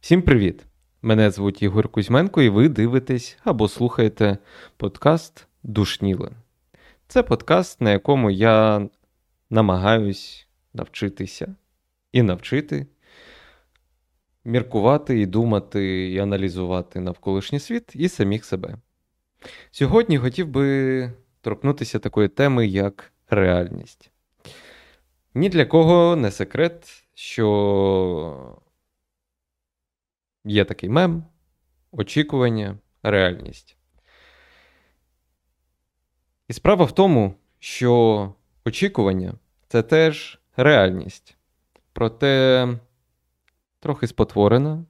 Всім привіт! Мене звуть Ігор Кузьменко, і ви дивитесь або слухаєте подкаст Душніли. Це подкаст, на якому я намагаюсь навчитися і навчити, міркувати і думати, і аналізувати навколишній світ і самих себе. Сьогодні хотів би торкнутися такої теми, як реальність. Ні для кого не секрет, що є такий мем, очікування, реальність. І справа в тому, що очікування це теж реальність. Проте трохи спотворена.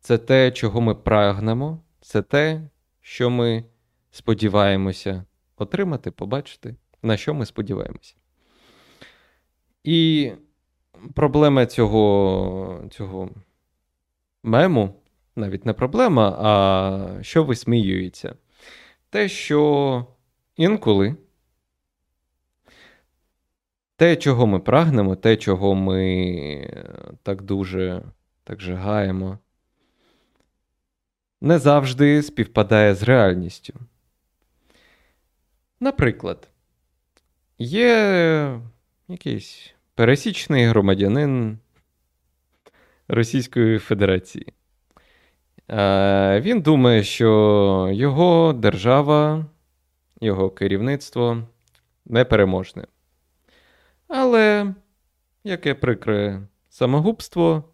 Це те, чого ми прагнемо, це те, що ми сподіваємося отримати, побачити, на що ми сподіваємося. І проблема цього цього мему, навіть не проблема, а що висміюється. Те, що інколи те, чого ми прагнемо, те, чого ми так дуже так жагаємо, не завжди співпадає з реальністю. Наприклад, є якийсь пересічний громадянин Російської Федерації. Він думає, що його держава, його керівництво непереможне. Але яке прикре самогубство,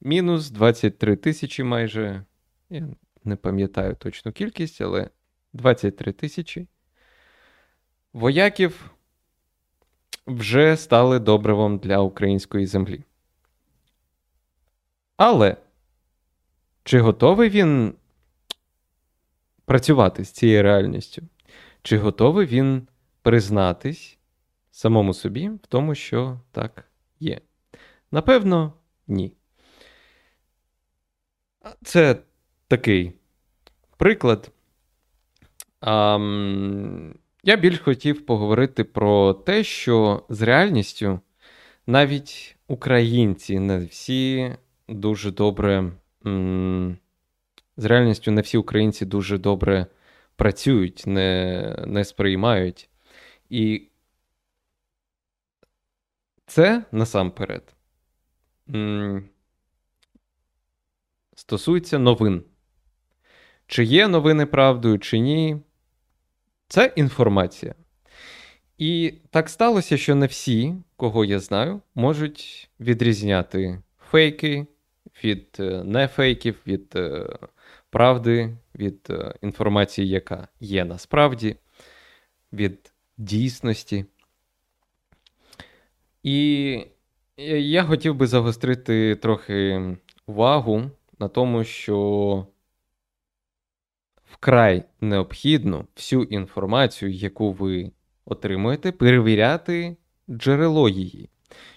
мінус 23 тисячі майже. Я не пам'ятаю точну кількість, але 23 тисячі. Вояків вже стали добривом для української землі. Але чи готовий він працювати з цією реальністю? Чи готовий він признатись самому собі в тому, що так є? Напевно, ні. Це такий приклад. А, Я більш хотів поговорити про те, що з реальністю навіть українці не всі дуже добре. З реальністю не всі українці дуже добре працюють, не, не сприймають. І це насамперед стосується новин. Чи є новини правдою, чи ні, це інформація. І так сталося, що не всі, кого я знаю, можуть відрізняти фейки від е, нефейків, від е, правди, від е, інформації, яка є насправді, від дійсності. І я хотів би загострити трохи увагу на тому, що вкрай необхідно всю інформацію, яку ви отримуєте, перевіряти джерело її,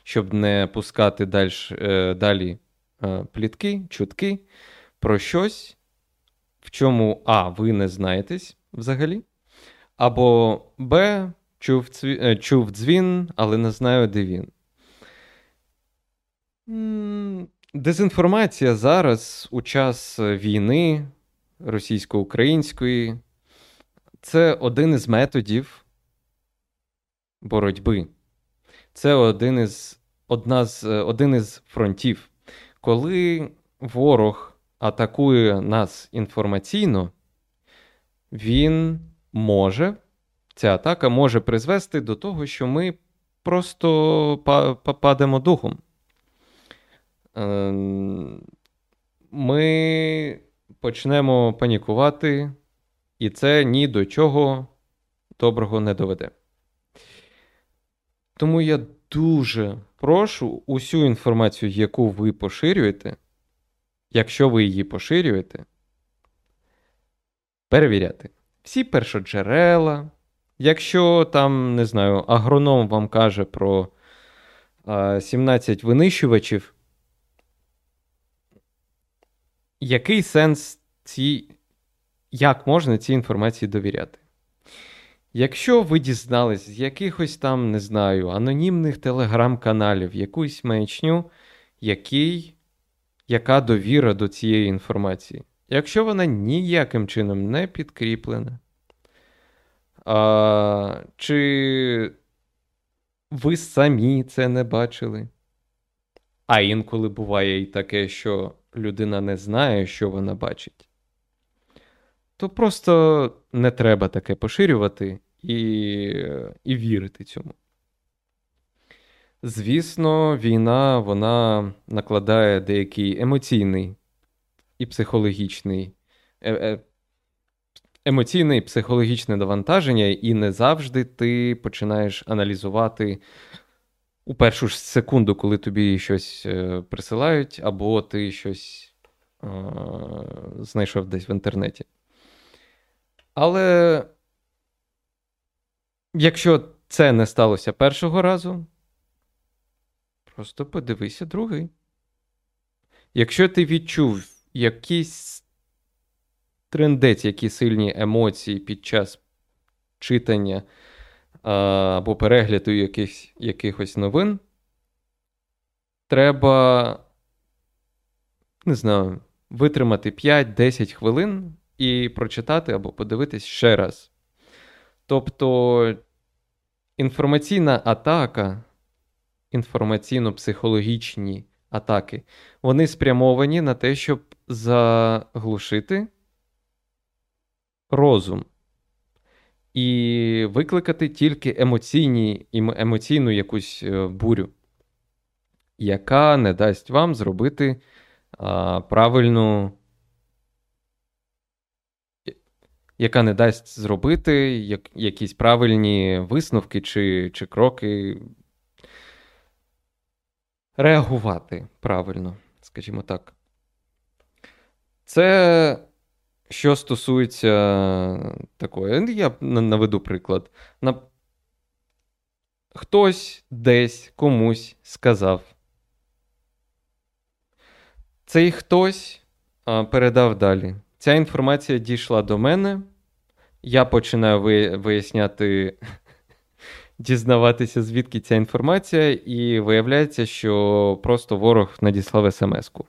щоб не пускати далі, далі плітки, чутки про щось, в чому А. Ви не знаєтесь взагалі. Або Б. Чув, цві... Е, чув дзвін, але не знаю, де він. Дезінформація зараз у час війни російсько-української це один із методів боротьби. Це один із, одна з, один із фронтів коли ворог атакує нас інформаційно, він може, ця атака може призвести до того, що ми просто падемо духом. Ем, ми почнемо панікувати, і це ні до чого доброго не доведе. Тому я дуже прошу усю інформацію, яку ви поширюєте, якщо ви її поширюєте, перевіряти. Всі першоджерела. Якщо там, не знаю, агроном вам каже про а, 17 винищувачів, який сенс ці, як можна цій інформації довіряти? Якщо ви дізнались з якихось там, не знаю, анонімних телеграм-каналів якусь маячню, який, яка довіра до цієї інформації. Якщо вона ніяким чином не підкріплена, а, чи ви самі це не бачили? А інколи буває і таке, що людина не знає, що вона бачить, то просто не треба таке поширювати і, і вірити цьому. Звісно, війна вона накладає деякий емоційний і психологічний е, е, емоційне і психологічне навантаження, і не завжди ти починаєш аналізувати у першу ж секунду, коли тобі щось е, присилають, або ти щось е, знайшов десь в інтернеті. Але якщо це не сталося першого разу, просто подивися другий. Якщо ти відчув якийсь трендець, які сильні емоції під час читання або перегляду якихось, якихось новин, треба, не знаю, витримати 5-10 хвилин і прочитати або подивитись ще раз. Тобто інформаційна атака, інформаційно-психологічні атаки, вони спрямовані на те, щоб заглушити розум і викликати тільки емоційні, емоційну якусь е, бурю, яка не дасть вам зробити а, правильну. Яка не дасть зробити як, якісь правильні висновки чи чи кроки, реагувати правильно, скажімо так. Це що стосується такої, я наведу приклад. На... Хтось десь комусь сказав. Цей хтось передав далі. Ця інформація дійшла до мене. Я починаю виясняти, дізнаватися, звідки ця інформація, і виявляється, що просто ворог надіслав смс-ку.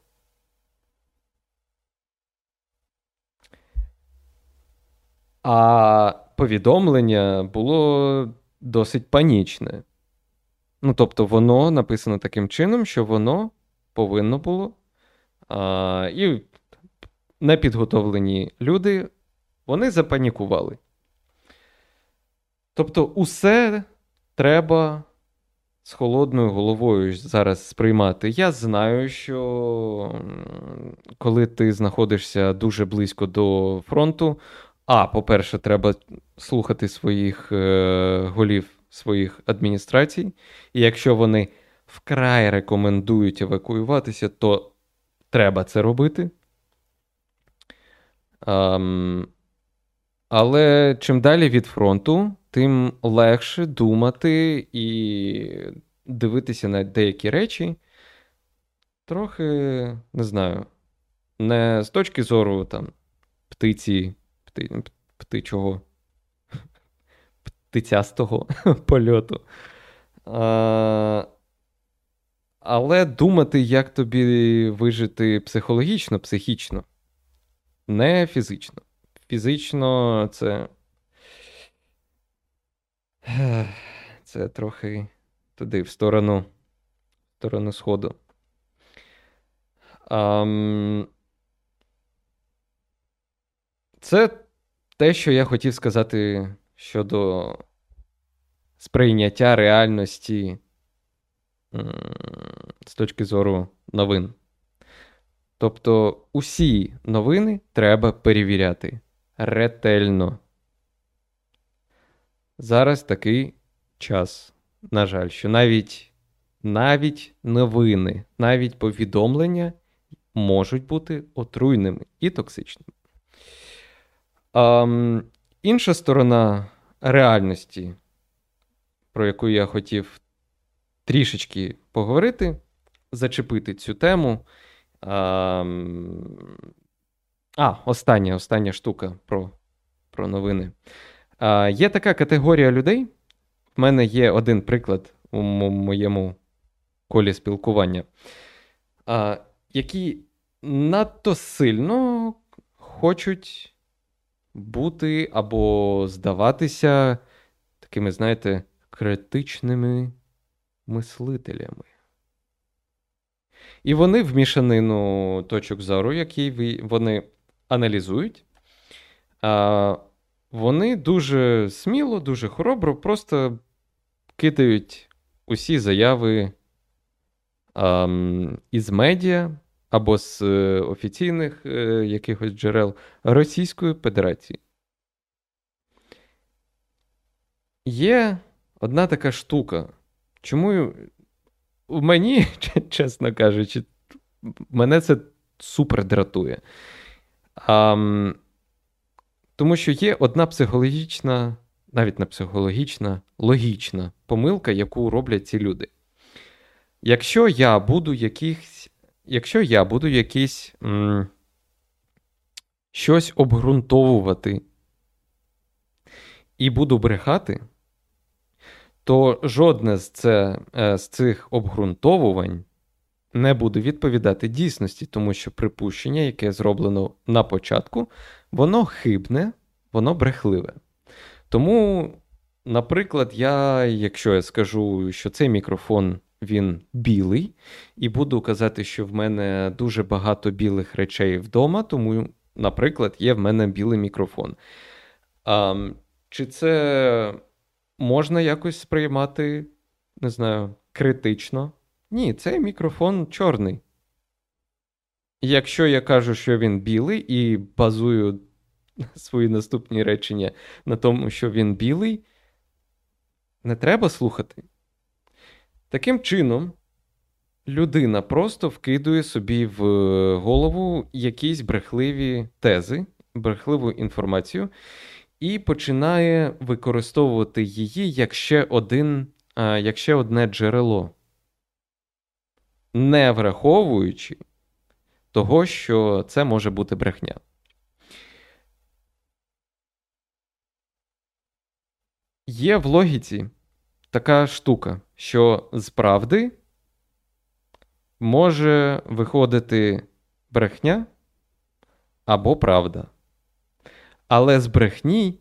А повідомлення було досить панічне. Ну, тобто, воно написано таким чином, що воно повинно було. А, І непідготовлені люди вони запанікували. Тобто, усе треба з холодною головою зараз сприймати. Я знаю, що коли ти знаходишся дуже близько до фронту, а, по-перше, треба слухати своїх е, голів своїх адміністрацій. І якщо вони вкрай рекомендують евакуюватися, то треба це робити. Um, але чим далі від фронту, тим легше думати і дивитися на деякі речі. Трохи, не знаю, не з точки зору там птиці пти, птичого, птицястого польоту. А, Але думати, як тобі вижити психологічно, психічно, не фізично. Фізично це. Це трохи туди, в сторону в сторону Сходу. Um, це те, що я хотів сказати щодо сприйняття реальності з точки зору новин. Тобто усі новини треба перевіряти ретельно. Зараз такий час, на жаль, що навіть навіть новини, навіть повідомлення можуть бути отруйними і токсичними. А, Інша сторона реальності, про яку я хотів трішечки поговорити, зачепити цю тему. А, а остання остання штука про про новини. А, Є така категорія людей. В мене є один приклад у моєму колі спілкування, а, які надто сильно хочуть бути або здаватися такими, знаєте, критичними мислителями. І вони в мішанину точок зору, які вони аналізують, а вони дуже сміло, дуже хоробро просто кидають усі заяви а, із медіа або з е, офіційних е, якихось джерел Російської Федерації. Є одна така штука. Чому в мені, чесно кажучи, мене це супер дратує. А, Тому що є одна психологічна, навіть не психологічна, логічна помилка, яку роблять ці люди. Якщо я буду якихось, якщо я буду якісь м, щось обґрунтовувати і буду брехати, то жодне з, це, е, з цих обґрунтовувань не буде відповідати дійсності, тому що припущення, яке зроблено на початку, воно хибне, воно брехливе. Тому, наприклад, я, якщо я скажу, що цей мікрофон він білий, і буду казати, що в мене дуже багато білих речей вдома, тому, наприклад, є в мене білий мікрофон. А, Чи це можна якось сприймати, не знаю, критично? Ні, цей мікрофон чорний. Якщо я кажу, що він білий, і базую свої наступні речення на тому, що він білий, не треба слухати. Таким чином, людина просто вкидує собі в голову якісь брехливі тези, брехливу інформацію, і починає використовувати її як ще один, як ще одне джерело не враховуючи того, що це може бути брехня. Є в логіці така штука, що з правди може виходити брехня або правда. Але з брехні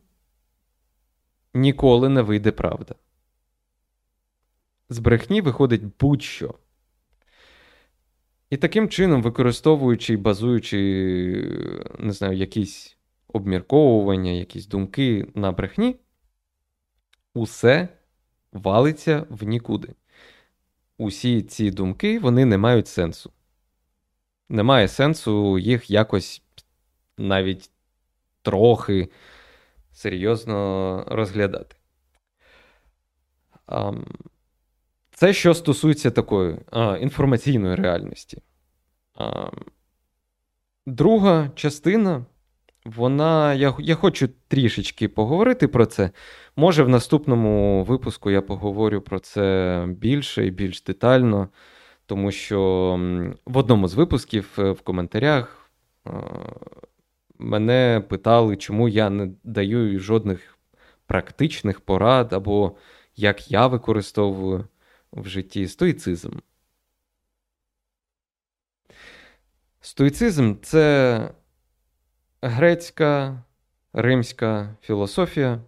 ніколи не вийде правда. З брехні виходить будь-що. І таким чином, використовуючи і базуючи, не знаю, якісь обмірковування, якісь думки на брехні, усе валиться в нікуди. Усі ці думки вони не мають сенсу. Немає сенсу їх якось навіть трохи серйозно розглядати. Це що стосується такої а, інформаційної реальності. А, Друга частина, вона. Я я хочу трішечки поговорити про це. Може, в наступному випуску я поговорю про це більше і більш детально, тому що в одному з випусків е, в коментарях а, мене питали, чому я не даю жодних практичних порад, або як я використовую в житті стоїцизм. Стоїцизм це грецька римська філософія.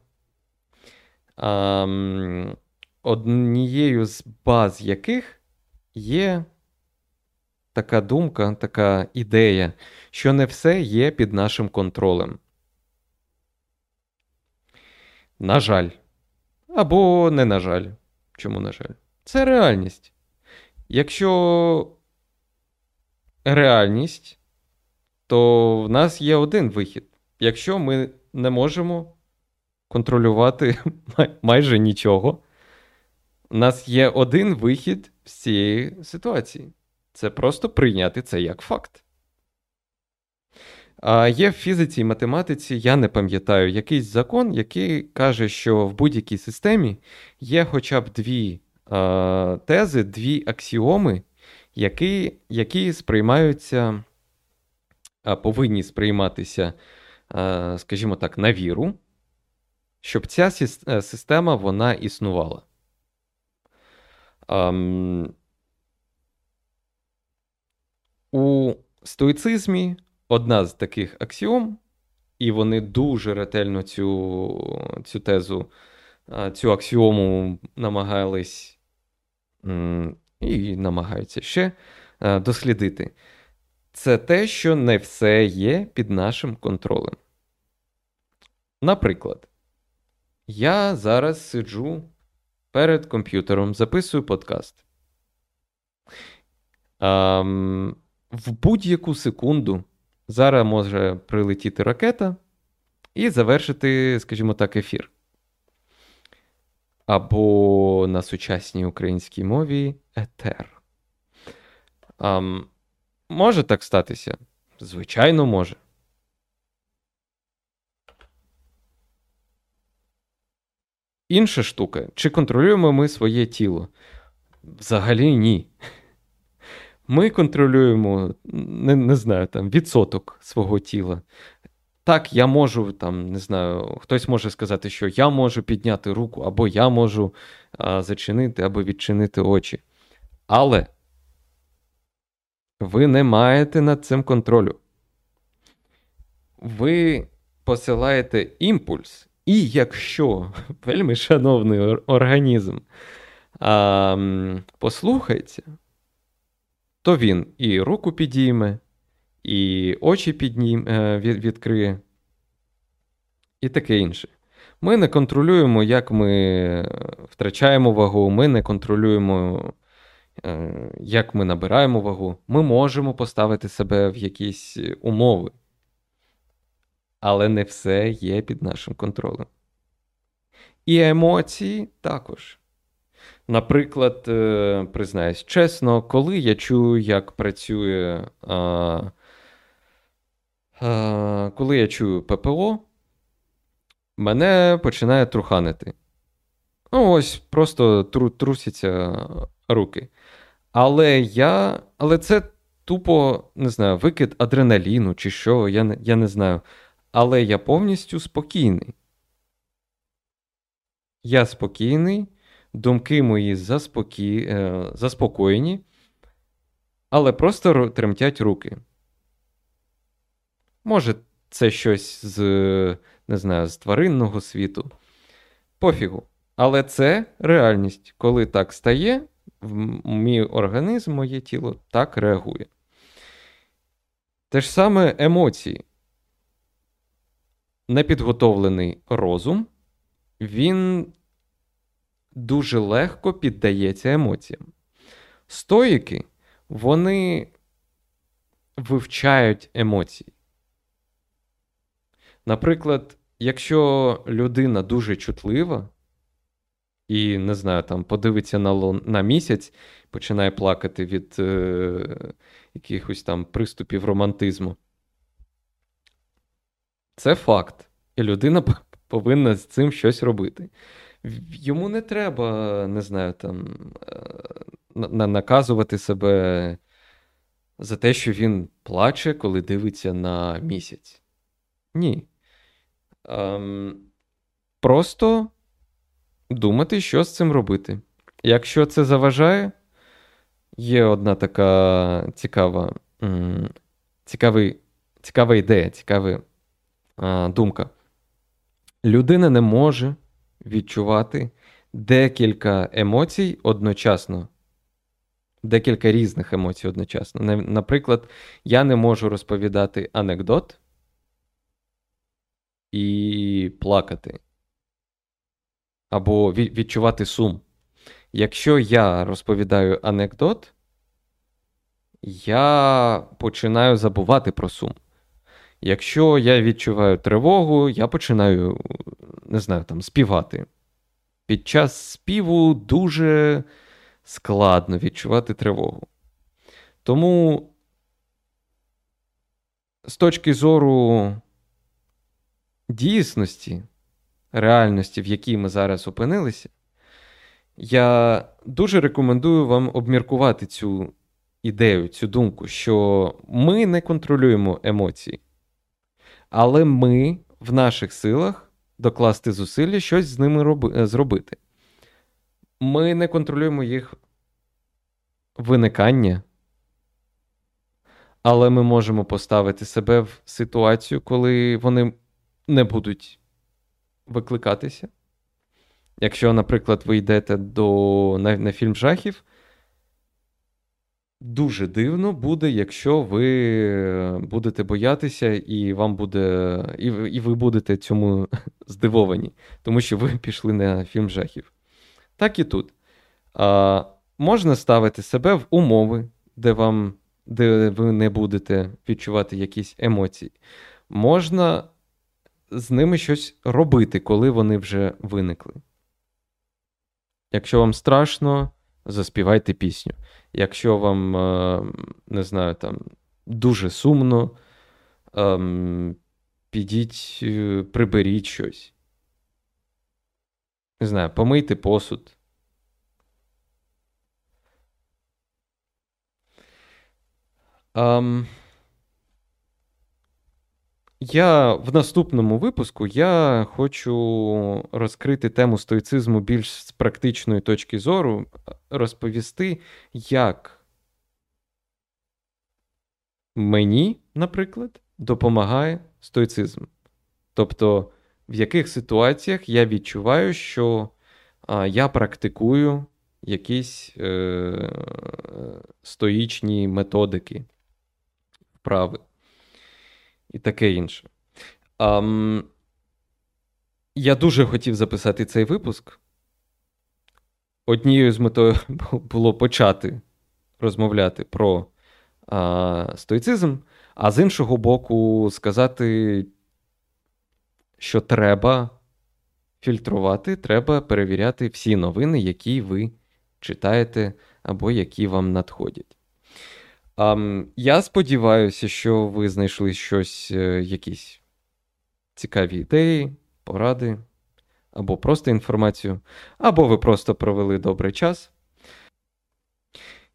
Однією з баз яких є така думка, така ідея, що не все є під нашим контролем. На жаль. Або не на жаль. Чому на жаль? Це реальність. Якщо реальність, то в нас є один вихід. Якщо ми не можемо контролювати майже нічого, у нас є один вихід з цієї ситуації. Це просто прийняти це як факт. А є в фізиці і математиці, я не пам'ятаю, якийсь закон, який каже, що в будь-якій системі є хоча б дві е, тези, дві аксіоми, які які сприймаються, е, повинні сприйматися, е, скажімо так, на віру, щоб ця е, система вона існувала. Ем, у стоїцизмі одна з таких аксіом, і вони дуже ретельно цю цю тезу, цю аксіому намагались і намагаються ще дослідити. Це те, що не все є під нашим контролем. Наприклад, я зараз сиджу перед комп'ютером, записую подкаст. Um, в будь-яку секунду зараз може прилетіти ракета і завершити, скажімо так, ефір. Або на сучасній українській мові етер. Um, може так статися? Звичайно, може. Інша штука, чи контролюємо ми своє тіло? Взагалі ні. Ми контролюємо, не не знаю, там, відсоток свого тіла. Так, я можу, там, не знаю, хтось може сказати, що я можу підняти руку, або я можу а, зачинити, або відчинити очі. Але ви не маєте над цим контролю. Ви посилаєте імпульс, і якщо вельми шановний організм а, послухається, то він і руку підійме, і очі піднім, е, відкриє, і таке інше. Ми не контролюємо, як ми втрачаємо вагу, ми не контролюємо, е, як ми набираємо вагу. Ми можемо поставити себе в якісь умови але не все є під нашим контролем. І емоції також. Наприклад, е, признаюсь чесно, коли я чую, як працює. Коли я чую ППО, мене починає труханити. Ну, ось просто тру, трусяться руки. Але я. Але це тупо, не знаю, викид адреналіну чи що, я не, я не знаю але я повністю спокійний. Я спокійний, думки мої заспокі... Е, заспокоєні, але просто тремтять руки. Може, це щось з, не знаю, з тваринного світу. Пофігу. Але це реальність. Коли так стає, мій організм, моє тіло так реагує. Те ж саме емоції непідготовлений розум, він дуже легко піддається емоціям. Стоїки, вони вивчають емоції. Наприклад, якщо людина дуже чутлива, і, не знаю, там подивиться на на місяць, починає плакати від е, якихось там приступів романтизму, це факт. І людина повинна з цим щось робити. Йому не треба, не знаю, там, е, наказувати себе за те, що він плаче, коли дивиться на місяць. Ні. Ем, Просто думати, що з цим робити. Якщо це заважає, є одна така цікава, цікавий, цікава ідея, цікавий думка. Людина не може відчувати декілька емоцій одночасно. Декілька різних емоцій одночасно. Наприклад, я не можу розповідати анекдот і плакати. Або відчувати сум. Якщо я розповідаю анекдот, я починаю забувати про сум. Якщо я відчуваю тривогу, я починаю, не знаю, там, співати. Під час співу дуже складно відчувати тривогу. Тому, з точки зору дійсності, реальності, в якій ми зараз опинилися, я дуже рекомендую вам обміркувати цю ідею, цю думку, що ми не контролюємо емоції. Але ми в наших силах докласти зусилля щось з ними роби, е, зробити. Ми не контролюємо їх виникання, Але ми можемо поставити себе в ситуацію, коли вони не будуть викликатися. Якщо, наприклад, ви йдете до, на, на фільм жахів, дуже дивно буде, якщо ви будете боятися, і вам буде, і, і ви будете цьому здивовані, тому що ви пішли на фільм жахів. Так і тут. А, Можна ставити себе в умови, де вам, де ви не будете відчувати якісь емоції. Можна з ними щось робити, коли вони вже виникли. Якщо вам страшно, заспівайте пісню. Якщо вам, е, не знаю, там дуже сумно, ем, підіть, е, приберіть щось. Не знаю, помийте посуд. Um, я в наступному випуску я хочу розкрити тему стоїцизму більш з практичної точки зору, розповісти, як мені, наприклад, допомагає стоїцизм. Тобто, в яких ситуаціях я відчуваю, що а, я практикую якісь е, стоїчні методики, вправи і таке інше. Um, я дуже хотів записати цей випуск. Однією з метою було почати розмовляти про а, стоїцизм, а з іншого боку, сказати, що треба фільтрувати, треба перевіряти всі новини, які ви читаєте або які вам надходять. Um, я сподіваюся, що ви знайшли щось, е, якісь цікаві ідеї, поради, або просто інформацію, або ви просто провели добрий час.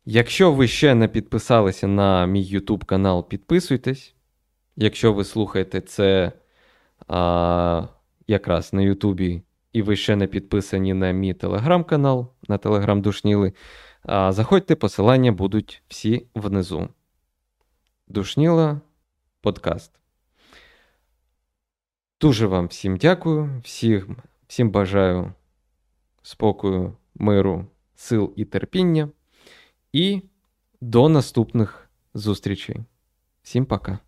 Якщо ви ще не підписалися на мій YouTube канал, підписуйтесь. Якщо ви слухаєте це а, якраз на Ютубі, і ви ще не підписані на мій телеграм-канал, на телеграм Душніли, Заходьте, посилання будуть всі внизу. Душніла подкаст. Дуже вам всім дякую, всім, всім бажаю спокою, миру, сил і терпіння. І до наступних зустрічей. Всім пока.